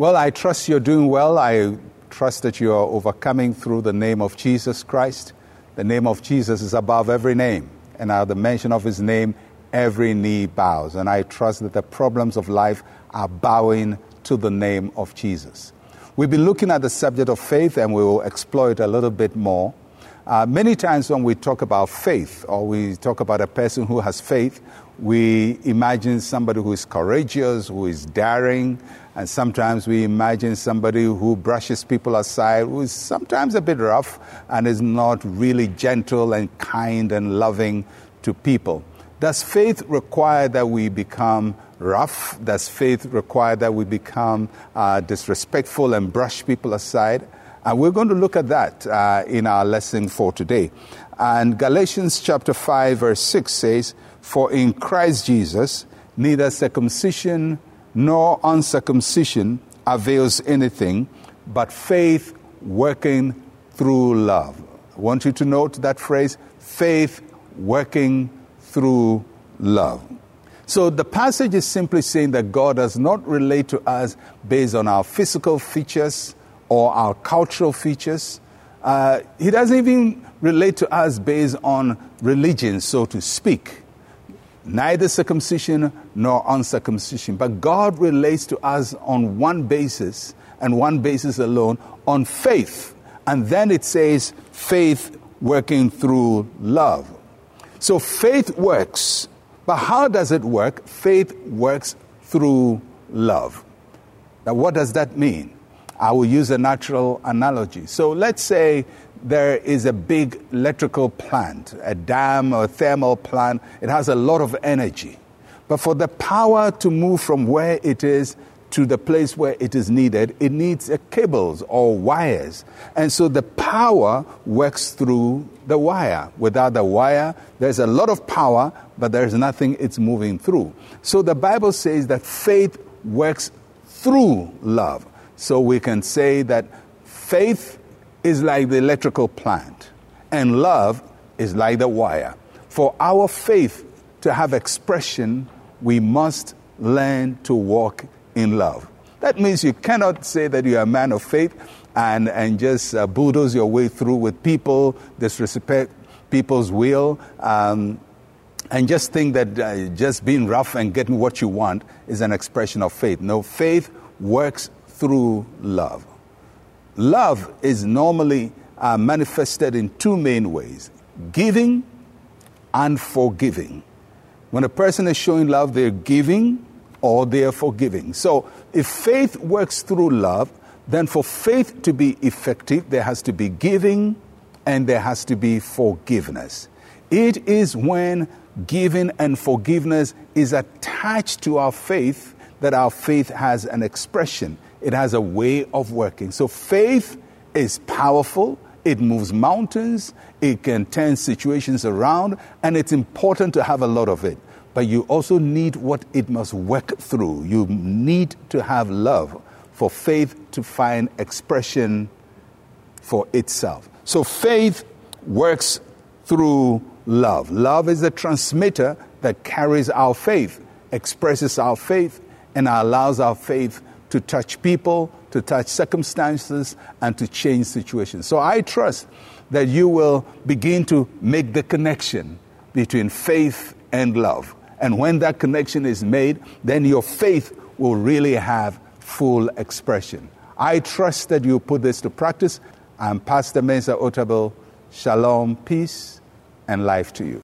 Well, I trust you're doing well. I trust that you are overcoming through the name of Jesus Christ. The name of Jesus is above every name, and at the mention of his name, every knee bows. And I trust that the problems of life are bowing to the name of Jesus. We've been looking at the subject of faith, and we will explore it a little bit more. Uh, many times when we talk about faith or we talk about a person who has faith, we imagine somebody who is courageous, who is daring, and sometimes we imagine somebody who brushes people aside, who is sometimes a bit rough and is not really gentle and kind and loving to people. Does faith require that we become rough? Does faith require that we become uh, disrespectful and brush people aside? And we're going to look at that uh, in our lesson for today. And Galatians chapter 5, verse 6 says, For in Christ Jesus, neither circumcision nor uncircumcision avails anything, but faith working through love. I want you to note that phrase faith working through love. So the passage is simply saying that God does not relate to us based on our physical features or our cultural features. Uh, he doesn't even relate to us based on religion, so to speak. Neither circumcision nor uncircumcision. But God relates to us on one basis and one basis alone on faith. And then it says faith working through love. So faith works. But how does it work? Faith works through love. Now, what does that mean? I will use a natural analogy. So let's say there is a big electrical plant, a dam or a thermal plant. It has a lot of energy. But for the power to move from where it is to the place where it is needed, it needs cables or wires. And so the power works through the wire. Without the wire, there's a lot of power, but there's nothing it's moving through. So the Bible says that faith works through love. So we can say that faith is like the electrical plant, and love is like the wire. For our faith to have expression, we must learn to walk in love. That means you cannot say that you're a man of faith and, and just uh, bulldoze your way through with people, disrespect people's will, um, and just think that uh, just being rough and getting what you want is an expression of faith. No, faith works through love. Love is normally uh, manifested in two main ways giving and forgiving. When a person is showing love, they're giving or they're forgiving. So if faith works through love, then for faith to be effective, there has to be giving and there has to be forgiveness. It is when giving and forgiveness is attached to our faith that our faith has an expression it has a way of working. So faith is powerful. It moves mountains. It can turn situations around. And it's important to have a lot of it. But you also need what it must work through. You need to have love for faith to find expression for itself. So faith works through love. Love is the transmitter that carries our faith, expresses our faith, and allows our faith to touch people, to touch circumstances, and to change situations. So I trust that you will begin to make the connection between faith and love. And when that connection is made, then your faith will really have full expression. I trust that you put this to practice. I'm Pastor Mensa Otabil. Shalom, peace, and life to you.